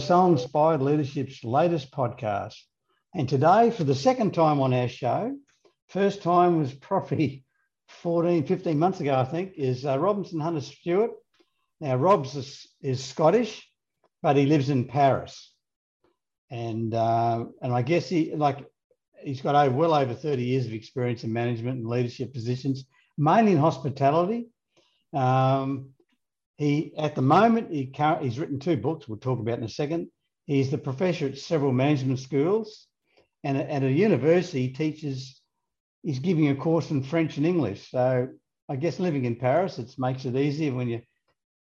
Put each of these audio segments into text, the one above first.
To Soul Inspired Leadership's latest podcast. And today, for the second time on our show, first time was probably 14, 15 months ago, I think, is uh, Robinson Hunter Stewart. Now, Rob's is, is, Scottish, but he lives in Paris. And, uh, and I guess he, like, he's got over, well over 30 years of experience in management and leadership positions, mainly in hospitality. Um, he, at the moment, he he's written two books we'll talk about in a second. He's the professor at several management schools and at a university he teaches, he's giving a course in French and English. So I guess living in Paris, it makes it easier when you,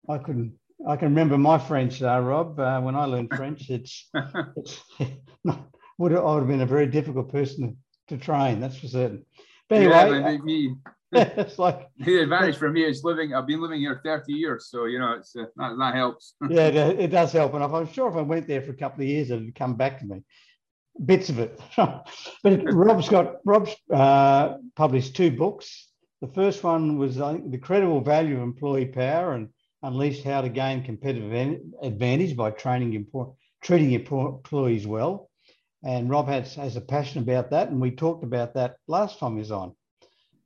I couldn't, I can remember my French, uh, Rob, uh, when I learned French, it's, it's not, would have, I would have been a very difficult person to, train, that's for certain. But anyway, yeah, it's like the advantage for me is living. I've been living here thirty years, so you know it's uh, that, that, helps. yeah, it, does help, and I'm sure if I went there for a couple of years, it'd come back to me, bits of it. but Rob's got Rob's uh, published two books. The first one was I think, the credible value of employee power and unleashed how to gain competitive advantage by training treating employees well. And Rob has, has a passion about that, and we talked about that last time he was on.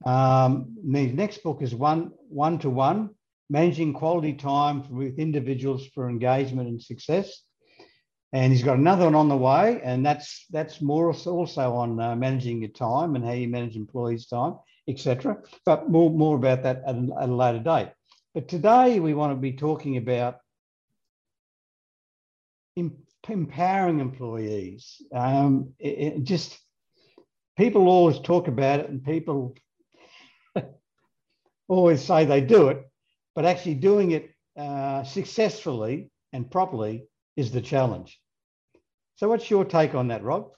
Um, the next book is one one to one, managing quality time with individuals for engagement and success. And he's got another one on the way, and that's that's more also on uh, managing your time and how you manage employees' time, etc. But more more about that at a, at a later date. But today we want to be talking about empowering employees. Um, it, it just people always talk about it, and people always say they do it, but actually doing it uh, successfully and properly is the challenge. So, what's your take on that, Rob?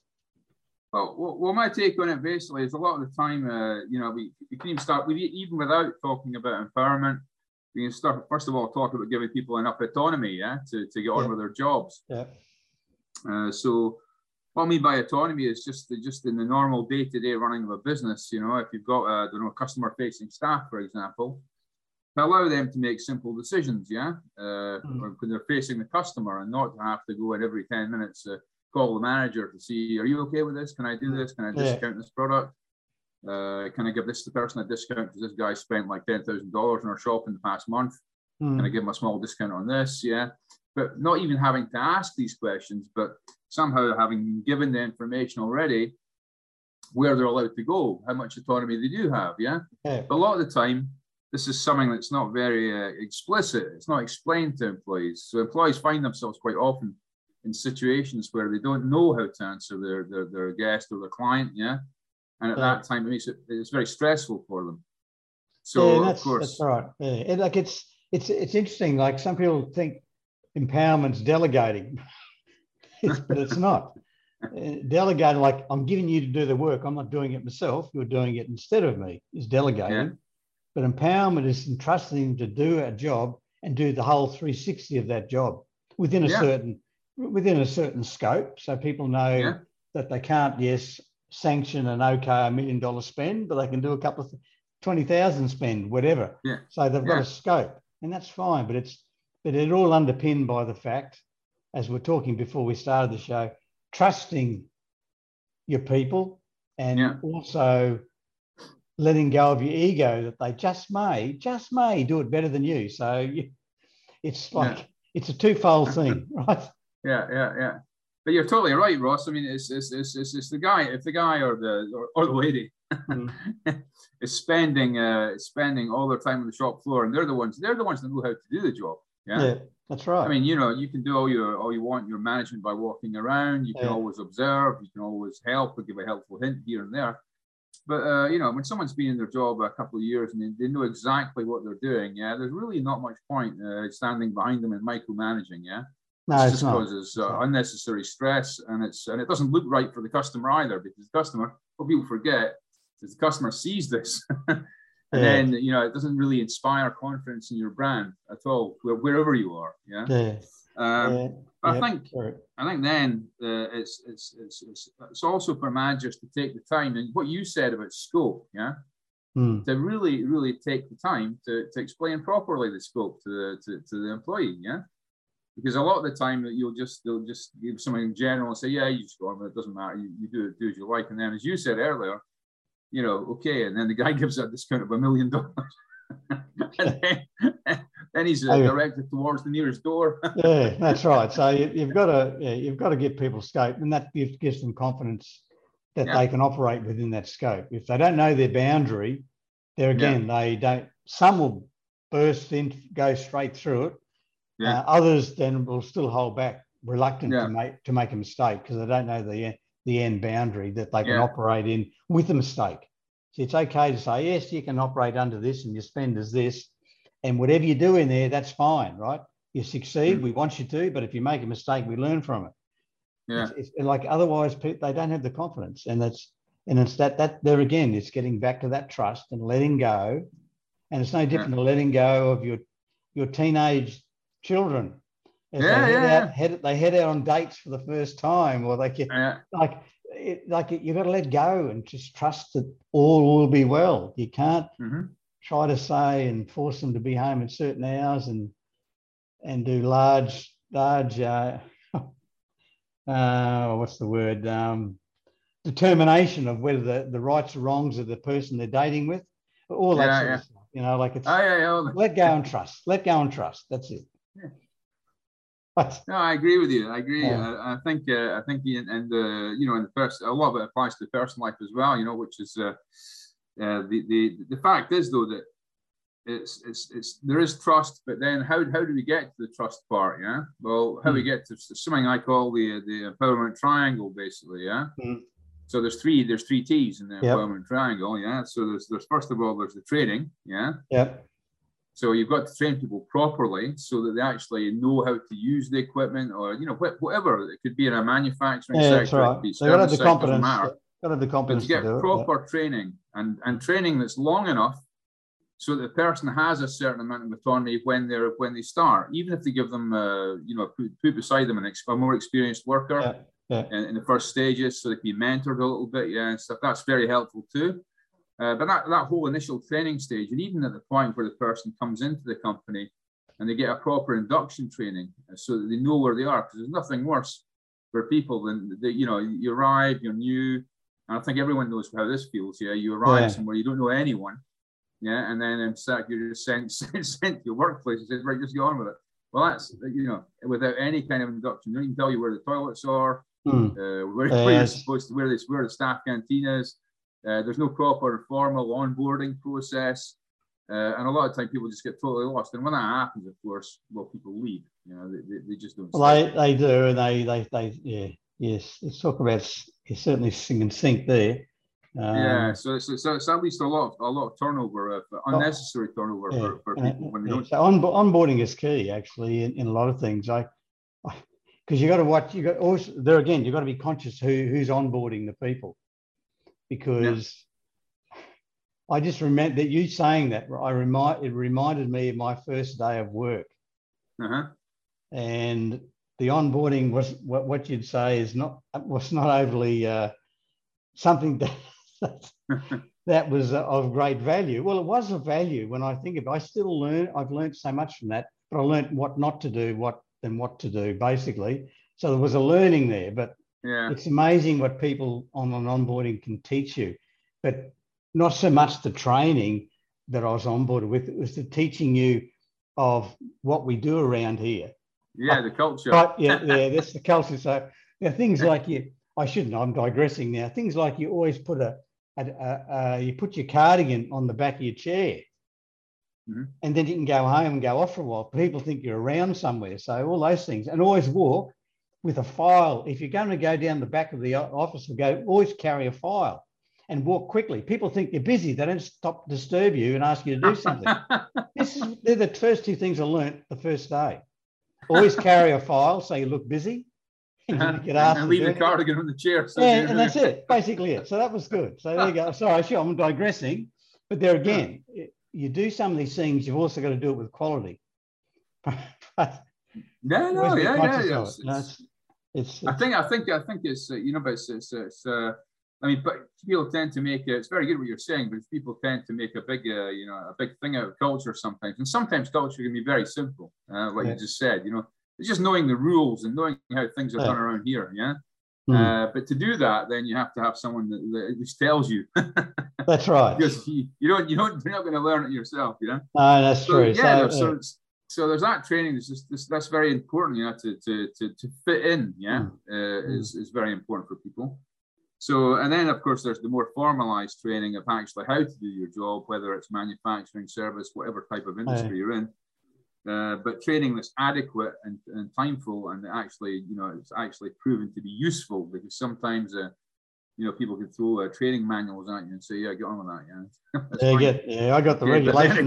Well, well, my take on it basically is a lot of the time, uh, you know, we, we can even start with even without talking about empowerment. We can start first of all talk about giving people enough autonomy, yeah, to, to get on yeah. with their jobs. Yeah. Uh, so what I mean by autonomy is just just in the normal day-to-day running of a business. You know, if you've got a you know customer-facing staff, for example, allow them to make simple decisions. Yeah, uh, mm. when they're facing the customer, and not to have to go in every ten minutes uh, call the manager to see, are you okay with this? Can I do this? Can I discount yeah. this product? Uh, can I give this person a discount because this guy spent like ten thousand dollars in our shop in the past month? Mm. Can I give him a small discount on this? Yeah, but not even having to ask these questions, but somehow having given the information already where they're allowed to go, how much autonomy they do have. Yeah. But a lot of the time, this is something that's not very uh, explicit. It's not explained to employees. So employees find themselves quite often in situations where they don't know how to answer their their, their guest or their client. Yeah. And at yeah. that time, it makes it it's very stressful for them. So yeah, of course, that's right. Yeah. like it's it's it's interesting. Like some people think empowerment's delegating. but it's not. Uh, delegating, like I'm giving you to do the work, I'm not doing it myself, you're doing it instead of me, is delegating. Yeah. But empowerment is entrusting them to do a job and do the whole 360 of that job within a yeah. certain within a certain scope. So people know yeah. that they can't, yes, sanction an okay a million dollar spend, but they can do a couple of 20,000 spend, whatever. Yeah. So they've got a scope and that's fine, but it's but it all underpinned by the fact as we are talking before we started the show, trusting your people and yeah. also letting go of your ego that they just may, just may do it better than you. So you, it's like yeah. it's a twofold thing, right? Yeah, yeah, yeah. But you're totally right, Ross. I mean, it's it's it's, it's, it's the guy, if the guy or the or, or the lady mm. is spending uh spending all their time on the shop floor, and they're the ones they're the ones that know how to do the job. Yeah. yeah. That's right. I mean, you know, you can do all your all you want your management by walking around. You can yeah. always observe. You can always help or give a helpful hint here and there. But uh, you know, when someone's been in their job a couple of years and they, they know exactly what they're doing, yeah, there's really not much point uh, standing behind them and micromanaging. Yeah, no, it's just not. causes uh, unnecessary stress, and it's and it doesn't look right for the customer either because the customer, what people forget is the customer sees this and yeah. then you know it doesn't really inspire confidence in your brand at all wherever you are yeah, yeah. Um, yeah. I think I think then uh, it's, it's, it's it's it's also for managers to take the time and what you said about scope, yeah, mm. to really really take the time to, to explain properly the scope to the to, to the employee, yeah, because a lot of the time that you'll just they'll just give something in general and say, yeah, you just go on, but it doesn't matter. You, you do it, do as you like. And then, as you said earlier, you know, okay, and then the guy gives a discount of a million dollars. and then, then he's uh, directed towards the nearest door. yeah, that's right. So you, have got to yeah, you've got to give people scope, and that gives, gives them confidence that yeah. they can operate within that scope. If they don't know their boundary, there again yeah. they don't. Some will burst in, go straight through it. Uh, others then will still hold back, reluctant to make to make a mistake because they don't know the the end boundary that they can operate in with a mistake. So it's okay to say yes, you can operate under this, and your spend is this, and whatever you do in there, that's fine, right? You succeed, mm. we want you to, but if you make a mistake, we learn from it. Yeah. It's, it's like otherwise, they don't have the confidence, and that's and it's that that there again, it's getting back to that trust and letting go, and it's no different yeah. to letting go of your your teenage children. As yeah, they head yeah. Out, head, they head out on dates for the first time, or they get yeah. like it, like you've got to let go and just trust that all will be well. You can't mm-hmm. try to say and force them to be home at certain hours and and do large large uh, uh, what's the word um, determination of whether the, the rights or wrongs of the person they're dating with, all that yeah, sort yeah. of stuff. You know, like it's oh, yeah, yeah. let go and trust. Let go and trust. That's it. No, I agree with you. I agree. Yeah. I, I, think uh, I think and uh, you know, in the first a lot of it applies to personal life as well. You know, which is uh, uh, the the the fact is though that it's, it's, it's there is trust, but then how, how do we get to the trust part? Yeah. Well, how mm. we hmm. get to something I call the the empowerment triangle, basically. Yeah. Mm. So there's three there's three T's in the yep. empowerment triangle. Yeah. So there's there's first of all there's the training. Yeah. Yep. So you've got to train people properly so that they actually know how to use the equipment, or you know whatever it could be in a manufacturing yeah, sector. Right. They got to have the competence. Got to have the competence but to get to proper it, yeah. training and and training that's long enough so the person has a certain amount of autonomy when they're when they start, even if they give them, uh, you know, put, put beside them an ex- a more experienced worker yeah, yeah. In, in, the first stages, so they can be mentored a little bit, yeah, and stuff. That's very helpful too. Uh, but that, that whole initial training stage, and even at the point where the person comes into the company and they get a proper induction training, uh, so that they know where they are, because there's nothing worse for people than they, you know, you arrive, you're new, and I think everyone knows how this feels. Yeah, you arrive yeah. somewhere you don't know anyone yeah, and then in fact you're just sent, sent, to your workplace and says, right, just go on with it. Well, that's you know, without any kind of induction, they don't even tell you where the toilets are, hmm. uh, where, where you're supposed to, where this, where the staff canteen is. Uh, there's no proper formal onboarding process, uh, and a lot of time people just get totally lost. And when that happens, of course, well, people leave. You know, they, they, they just don't. Well, they, they do, and they they they yeah yes. Let's talk about certainly sing and sync there. Um, yeah, so, so, so it's at least a lot of, a lot of turnover, uh, unnecessary turnover yeah, for, for people when they yeah. don't. So on, onboarding is key actually in, in a lot of things. I because you got to watch. You got always there again. You have got to be conscious who who's onboarding the people, because yeah. I just remember that you saying that. I remind it reminded me of my first day of work, uh-huh. and the onboarding was what, what you'd say is not was not overly uh, something that that was of great value. Well, it was of value when I think of it. I still learn, I've learned so much from that, but I learned what not to do, what and what to do, basically. So there was a learning there, but yeah. it's amazing what people on an onboarding can teach you. But not so much the training that I was onboarded with, it was the teaching you of what we do around here. Yeah, the culture. Right, yeah, yeah, that's the culture. So yeah, things like you, I shouldn't, I'm digressing now. Things like you always put a, you put your cardigan on the back of your chair. Mm-hmm. And then you can go home and go off for a while. People think you're around somewhere. So all those things. And always walk with a file. If you're going to go down the back of the office and go, always carry a file and walk quickly. People think you're busy. They don't stop disturb you and ask you to do something. this is they're the first two things I learnt the first day. Always carry a file so you look busy and, and leave the cardigan on the chair. So yeah, and that's it, basically it. So that was good. So there you go. Sorry, sure, I'm digressing, but there again, you do some of these things. You've also got to do it with quality. no, no, yeah, yeah, yeah. It's, no, it's, it's, I think, I think, I think it's uh, you know, but it's, it's, it's uh, I mean, but people tend to make it, it's very good what you're saying, but people tend to make a big, uh, you know, a big thing out of culture sometimes. And sometimes culture can be very simple, uh, like yeah. you just said, you know, it's just knowing the rules and knowing how things are Yeah. done around here. Yeah. Hmm. Uh, but to do that, then you have to have someone that, that at least tells you. That's right. because you, you don't, you don't, you're not going to learn it yourself. You know. No, that's So, true. yeah, So, so, so there's that training. That's just this, that's very important. You know, to to to, to fit in. Yeah, uh, is is very important for people. So, and then of course there's the more formalized training of actually how to do your job, whether it's manufacturing, service, whatever type of industry you're in. Uh, but training that's adequate and, and timeful and actually, you know, it's actually proven to be useful because sometimes, uh, you know, people can throw uh, training manuals at you and say, yeah, get on with that. Yeah. Yeah, yeah, yeah, I got the Yeah,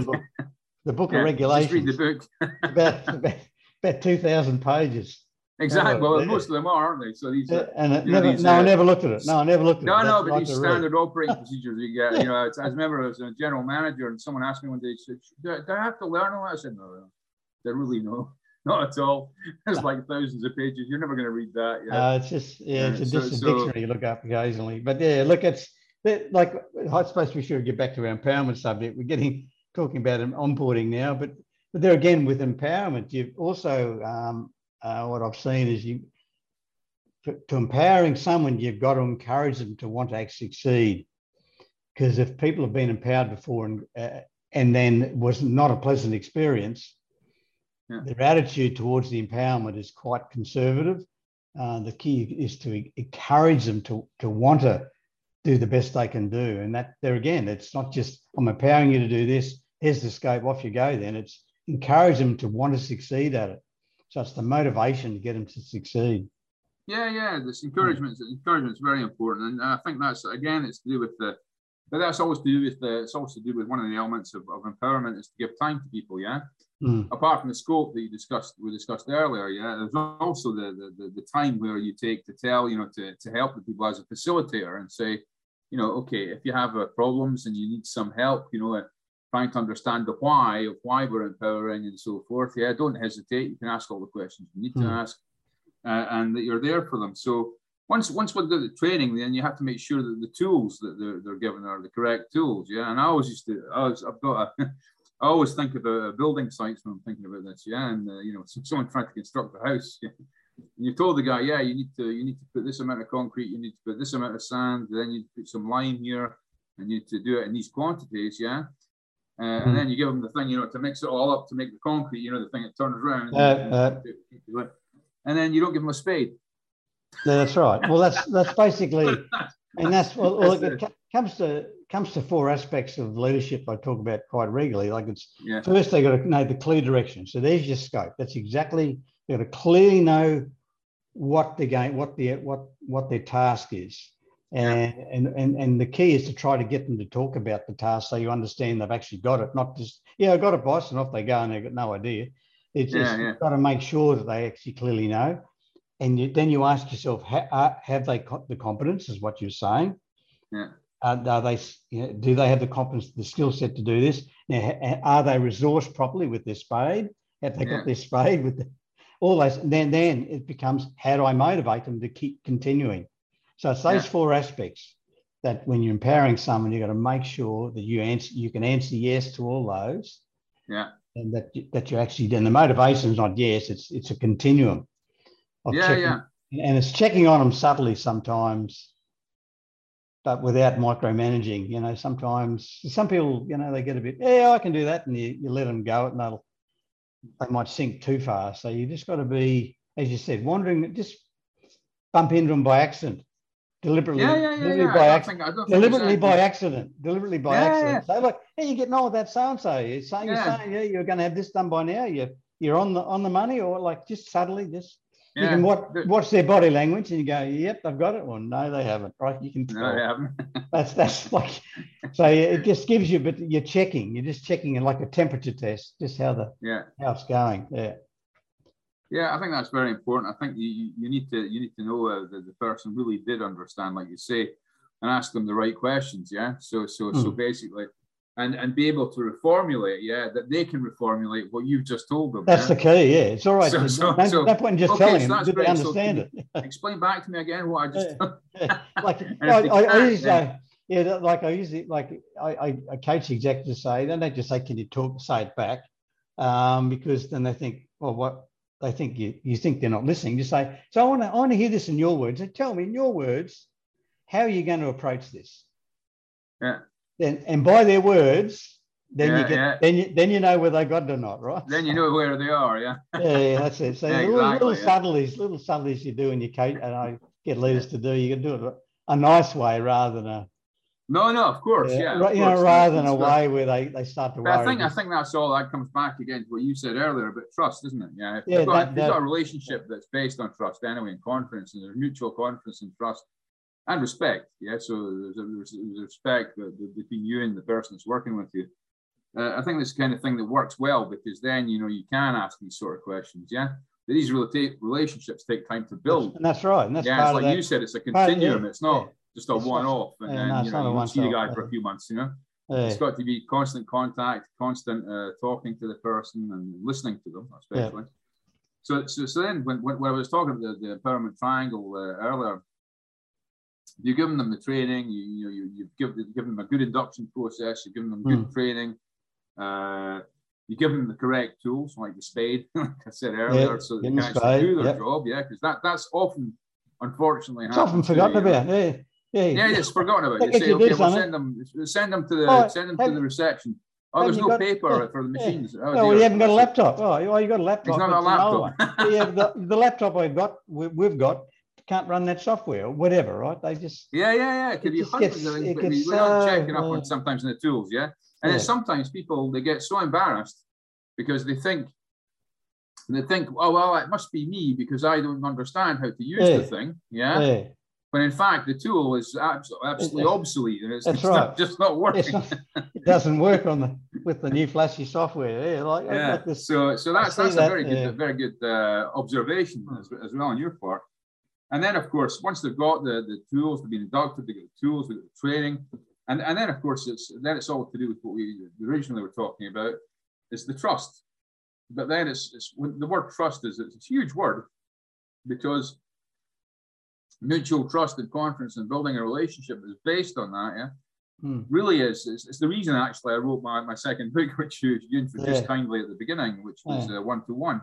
but then regulation if- book, the book Yeah, of Just read the book. about, about, about 2,000 pages. Exactly. Well, most of them are, aren't they? So these. Are, and it you know, never, these, no, I uh, never looked at it. No, I never looked at no, it. no, no, but these to read. standard operating procedures you get. You know, it's, I remember as a general manager, and someone asked me one day, said, "Do I, do I have to learn all that?" I said, "No, no, there really no, not at all. There's like thousands of pages. You're never going to read that." Yeah. Uh, it's just yeah, it's a, so- a so- dictionary you look up occasionally. But yeah, look, it's like I suppose we should get back to our empowerment subject. We're getting talking about onboarding now, but but there again with empowerment, you've also um, uh, what I've seen is you to, to empowering someone, you've got to encourage them to want to actually succeed. Because if people have been empowered before and uh, and then it was not a pleasant experience, Yeah. their attitude towards the empowerment is quite conservative. Uh, the key is to encourage them to, to want to do the best they can do. And that there again, it's not just I'm empowering you to do this, here's the scope, off you go then. It's encourage them to want to succeed at it. So it's the motivation to get them to succeed. Yeah, yeah. This encouragement, encouragement is very important, and I think that's again, it's to do with the, but that's always to do with the. It's also to do with one of the elements of, of empowerment is to give time to people. Yeah. Mm. Apart from the scope that you discussed, we discussed earlier. Yeah. There's also the the, the, time where you take to tell, you know, to, to help the people as a facilitator and say, you know, okay, if you have uh, problems and you need some help, you know, trying to understand the why of why we're empowering and so forth. Yeah. Don't hesitate. You can ask all the questions you need to Mm. ask uh, and that you're there for them. So once once we've got the training, then you have to make sure that the tools that they're, they're given are the correct tools. Yeah, and I always used to, I was, I've got a, I always think about building sites when I'm thinking about this. Yeah, and uh, you know, someone trying to construct a house. Yeah. And you told the guy, yeah, you need to you need to put this amount of concrete, you need to put this amount of sand, then you put some lime here, and you need to do it in these quantities. Yeah. Uh, Mhm. And then you give them the thing, you know, to mix it all up to make the concrete, you know, the thing that turns around. Uh, uh. and then you don't give them a spade. Yeah, that's right. Well, that's that's basically, and that's well, well it co- comes to comes to four aspects of leadership I talk about quite regularly. Like it's Yeah. first they got to know the clear direction. So there's your scope. That's exactly you got to clearly know what the game, what the what what their task is. And, and and and the key is to try to get them to talk about the task so you understand they've actually got it, not just yeah, I got it, boss, and off they go and they've got no idea. It's Yeah, just yeah. got to make sure that they actually clearly know. And you, then you ask yourself, ha, uh, have they got the competence, is what you're saying? Yeah. Uh, are they, you know, do they have the competence, the skill set to do this? Now, are they resourced properly with their spade? Have they Yeah. got their spade with the, all those? And then, then it becomes how do I motivate them to keep continuing? So it's those Yeah. four aspects that when you're empowering someone, you've got to make sure that you answer, you can answer yes to all those, Yeah. and that you- that you actually. Then the motivation is not yes; it's it's a continuum. Of Yeah, checking, yeah. and it's checking on them subtly sometimes, but without micromanaging. You know, sometimes some people, you know, they get a bit, yeah, I can do that, and you, you let them go, and they'll they might sink too far. So you just got to be, as you said, wandering, just bump into them by accident, deliberately, Yeah, yeah, yeah, deliberately by accident. think, I don't think Deliberately by accident, deliberately by accident. Say, look, hey, you getting on with that so and so? You're saying, you're saying, yeah, you're going to have this done by now. You're, you're on the on the money, or like just subtly, just you can watch, watch their body language and you go, yep, they've got it. Well, no, they haven't. Right? You can tell. No, they haven't. That's that's like so it just gives you, but you're checking. You're just checking it like a temperature test, just how the yeah. how it's going. Yeah. Yeah, I think that's very important. I think you, you- need to you need to know uh, that the person really did understand, like you say, and ask them the right questions. Yeah. So so so Mm. basically, and and be able to reformulate. Yeah, that they can reformulate what you've just told them. That's yeah? the key. Yeah, it's all right. So- to- so- no, so- no point in just okay, telling so them. that's they great. So understand it? Explain back to me again what I just. Yeah. like I, I, I can't, usually yeah, like I usually like I, I, I coach executives say, then they don't just say, "Can you talk?" Say it back, um, because then they think, well, what they think you you think they're not listening. Just say, so I want to I want to hear this in your words, and tell me in your words, how are you going to approach this? Yeah. Then and by their words, then Yeah, you get yeah. then you then you know whether they got it or not, right? Then you know where they are. Yeah. yeah, yeah, that's it. So Yeah, little, exactly, little subtleties, little subtleties you do in your coach, and I get leaders to do. You can do it a nice way rather than a No, no, of course. yeah, Yeah. of you know, rather than a way where they, they start to But I think I think that's all that comes back again to what you said earlier about trust, isn't it? Yeah. If Yeah, you've got, that- if you've got that- a relationship that's based on trust anyway, and confidence, and there's mutual confidence and trust and respect. Yeah. So there's a, there's a respect between you and the person that's working with you. Uh, I think this kind of thing that works well because then you know you can ask these sort of questions. Yeah. But these relata- relationships take time to build. and that's right. And that's yeah, part it's like that. you said, it's a part continuum. yeah, it's not yeah. Just a It's not- one-off, and yeah, then no, you know you don't see the guy for a few months. You know. Yeah. It's got to be constant contact, constant uh, talking to the person and listening to them, especially. So, so, so then when, when, when I was talking about the, the empowerment triangle uh, earlier, you've given them the training, you, you you, you've given, you've given them a good induction process, you've given them good Hmm. training, uh, you give them the correct tools, like the spade, like I said earlier, so they can actually do their yep. job. Yeah, because that, that's often, unfortunately, It's often forgotten you about. Yeah. Yeah. Yeah, it's forgotten about. Look, You say, you okay, we'll something- send them, send them to the, Oh, send them to the reception. Oh, there's no got- paper yeah, for the yeah. machines. Oh, Oh, well, you haven't got a laptop. Oh, you- oh, you got a laptop. It's not a laptop. one. yeah, the, the laptop I've got, we, we've got, can't run that software or whatever, right? They just, Yeah, yeah, yeah. It could it be hundreds gets, of things, but gets, we're not so, checking up uh, on sometimes in the tools, yeah. And then sometimes people they get so embarrassed because they think they think, oh well, it must be me because I don't understand how to use Yeah. the thing, yeah. When in fact the tool is absolutely, obsolete and it's, that's it's not, just not working. Not, it doesn't work on the with the new flashy software. Yeah, like, yeah. like this. So so that's that's that, a very good yeah. a very good uh, observation as, as well on your part. And then of course once they've got the, the tools, they've been inducted, they get the tools, they get the training, and and then of course it's then it's all to do with what we originally were talking about is the trust. But then it's it's the word trust is it's a huge word because mutual trust and confidence and building a relationship is based on that. Yeah Hmm. really is. It's, it's the reason actually I wrote my, my second book, which you, you introduced Yeah. kindly at the beginning, which was one to one,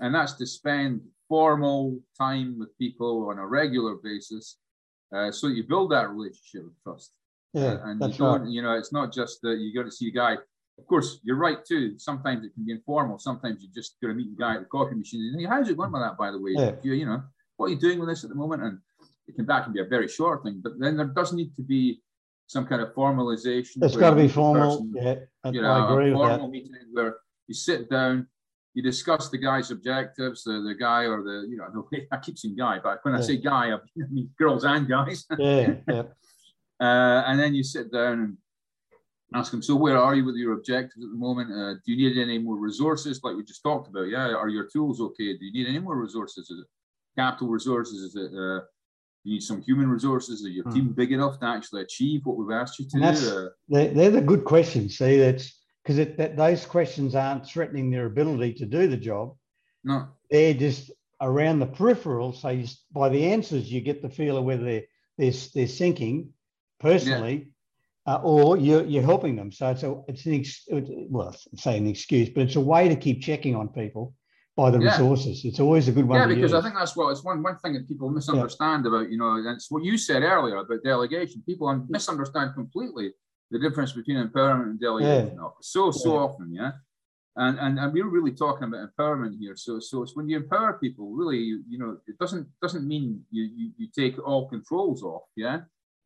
and that's to spend formal time with people on a regular basis, uh, so you build that relationship of trust. Yeah, Uh, and that's you don't, right. you know, it's not just that you got to see a guy. Of course, you're right too. Sometimes it can be informal. Sometimes you just got to meet the guy at the coffee machine. And you, how's it going with that, by the way? Yeah. You, you know, what are you doing with this at the moment? And it can that can be a very short thing. But then there does need to be some kind of formalization. It's got to be formal. person, Yeah, I you know, I agree a formal meeting where you sit down, you discuss the guy's objectives, the, the guy or the, you know, I keep saying guy, but when I say guy, I mean girls and guys. Yeah, yeah, Uh, and then you sit down and ask them, so where are you with your objectives at the moment? Uh, do you need any more resources like we just talked about? Yeah, are your tools okay? Do you need any more resources? Is it capital resources? Is it uh, you need some human resources? Is your Hmm. team big enough to actually achieve what we've asked you to? Uh, they're, they're the good questions. See, that's because that those questions aren't threatening their ability to do the job. no, They're just around the peripheral. So you, by the answers, you get the feel of whether they're they're, they're sinking personally, uh, or you're you're helping them. So it's a it's an ex, well, I say an excuse, but it's a way to keep checking on people by the Yeah. resources. It's always a good one. yeah, because I think that's what it's one one thing that people misunderstand about you know, and it's what you said earlier about delegation. People misunderstand completely the difference between empowerment and delegation. So so Yeah. often, yeah. And, and and we're really talking about empowerment here. So so it's when you empower people, really, you, you know, it doesn't doesn't mean you, you you take all controls off. Yeah,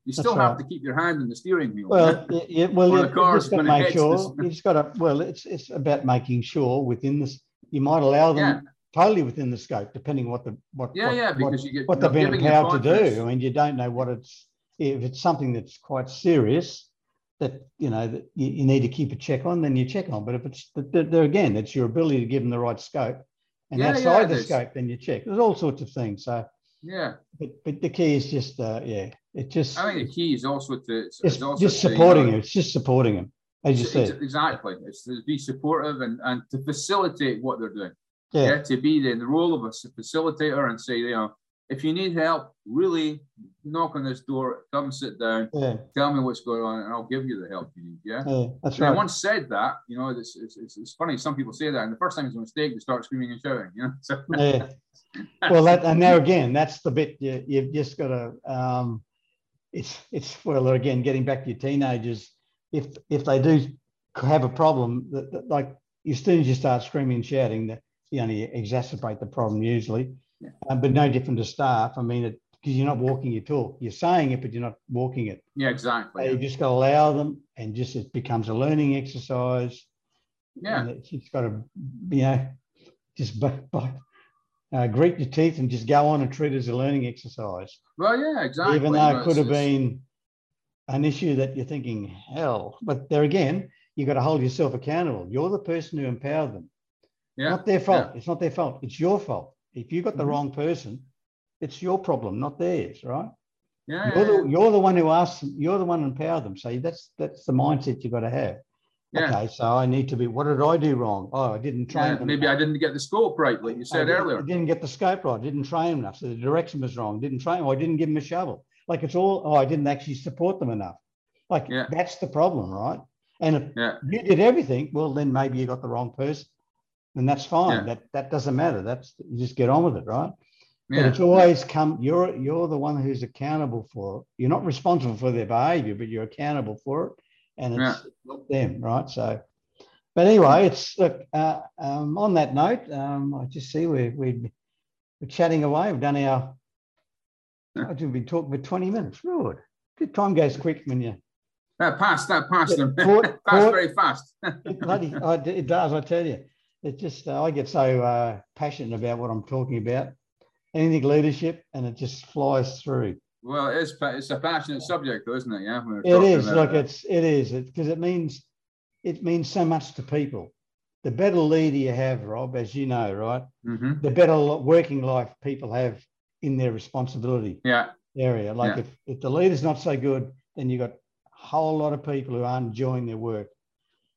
you still have right. to keep your hand on the steering wheel. Well, yeah, yeah, well, you, the you just got to make sure. You just got to. Well, it's it's about making sure within this. You might allow them Yeah. totally within the scope, depending what the what yeah, what, yeah, what, you get what they've been empowered to do. I mean, you don't know what it's if it's something that's quite serious that you know that you, you need to keep a check on, then you check on. But if it's there- again, it's your ability to give them the right scope, and Yeah, yeah, outside it the scope, then you check. There's all sorts of things. So, Yeah, but but the key is just uh, yeah, it just I think the key is also to it's, it's also just to, you supporting know, him. It's just supporting him, as you said. Exactly. It's to be supportive and, and to facilitate what they're doing. Yeah. Yeah. To be in the role of a facilitator and say, you know, if you need help, really knock on this door, come sit down, Yeah. tell me what's going on, and I'll give you the help you need. Yeah. Yeah. That's And I once said that, you know, it's, it's, it's, it's funny. Some people say that, and the first time it's a mistake, they start screaming and shouting, you know. So, yeah. Well, that and now again, that's the bit you, you've just got to. Um, it's it's well again getting back to your teenagers. If if they do have a problem, that, that like as soon as you start screaming and shouting, that you only exacerbate the problem usually. Yeah. Um, but no different to staff. I mean, because you're not walking your talk. You're saying it, but you're not walking it. yeah, exactly. You just got to allow them, and just it becomes a learning exercise. Yeah. And it's, it's got to, you know, just but, but, uh, grit your teeth and just go on and treat it as a learning exercise. Well, yeah, exactly. Even though it could have been an issue that you're thinking, hell, but there again, you've got to hold yourself accountable. You're the person who empowered them. Yeah. Not their fault. It's not their fault. It's your fault. If you got the Mhm. wrong person, it's your problem, not theirs, right? Yeah. You're yeah, the, you're the one who asked them, you're the one who empowered them. So that's that's the mindset you've got to have. yeah. Okay, so I need to be, what did I do wrong? Oh, I didn't train Yeah, maybe I didn't get the scope right, like you said didn't- earlier. I didn't get the scope right. I Didn't train enough. So the direction was wrong. Didn't train. Or I didn't give them a shovel. Like it's all. Oh, I didn't actually support them enough. Like Yeah. that's the problem, right? And if Yeah. you did everything, well, then maybe you got the wrong person, and that's fine. That that doesn't matter. That's you just get on with it, right? But it's always come. You're you're the one who's accountable for it. You're not responsible for their behaviour, but you're accountable for it, and it's not them, right? So, but anyway, it's look. Uh, um, on that note, um, I just see we we we're chatting away. We've done our. I think we've been talking for twenty minutes. Good. Good time goes quick when you. That passed, that passed them. court- passed very fast. It bloody, I- it does. I tell you, it just uh, I get so uh, passionate about what I'm talking about. Anything leadership, and it just flies through. well, it's it's a passionate subject, though, isn't it? Yeah. it is. we're It talking is. about Look, that. it's it is because it means it means so much to people. The better leader you have, Rob, as you know, right, Mhm. the better working life people have in their responsibility Yeah. area. Like Yeah. if, if the leader's not so good, then you've got a whole lot of people who aren't enjoying their work.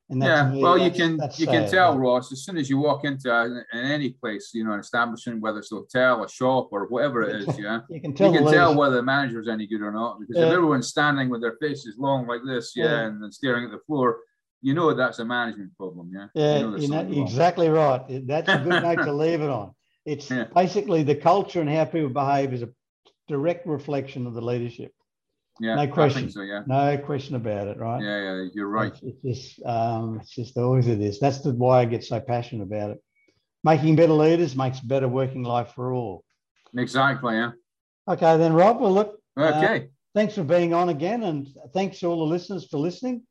And Yeah, me, well, you can you can tell, right? Ross, as soon as you walk into in any place, you know, an establishment, whether it's a hotel, a shop, or whatever it is, yeah, You can tell, you can tell whether the manager's any good or not. Because Yeah. if everyone's standing with their faces long like this, yeah, Yeah. and staring at the floor, you know that's a management problem, yeah. Yeah, know you know, exactly right. That's a good note to leave it on. It's Yeah. basically the culture and how people behave is a direct reflection of the leadership. Yeah, No question. so, yeah. No question about it, right? Yeah, yeah, you're right. It's, it's just, um, it's just always it is. That's the, why I get so passionate about it. Making better leaders makes better working life for all. Exactly, yeah. Okay, then, Rob. Well, look, Uh, Okay, thanks for being on again, and thanks to all the listeners for listening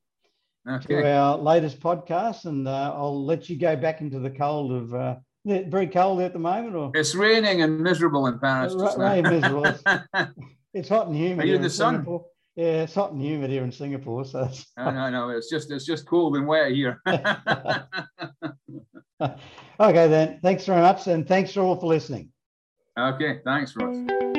to our latest podcast. And uh, I'll let you go back into the cold of. Uh, is it very cold at the moment, or It's raining and miserable in Paris. Just now. rain miserable. it's hot and humid. Are you here in the sun? Singapore. Yeah, it's hot and humid here in Singapore. So it's- no, no, no. It's just it's just cold and wet here. okay, then. Thanks very much, and thanks for all for listening. okay, thanks, Ross.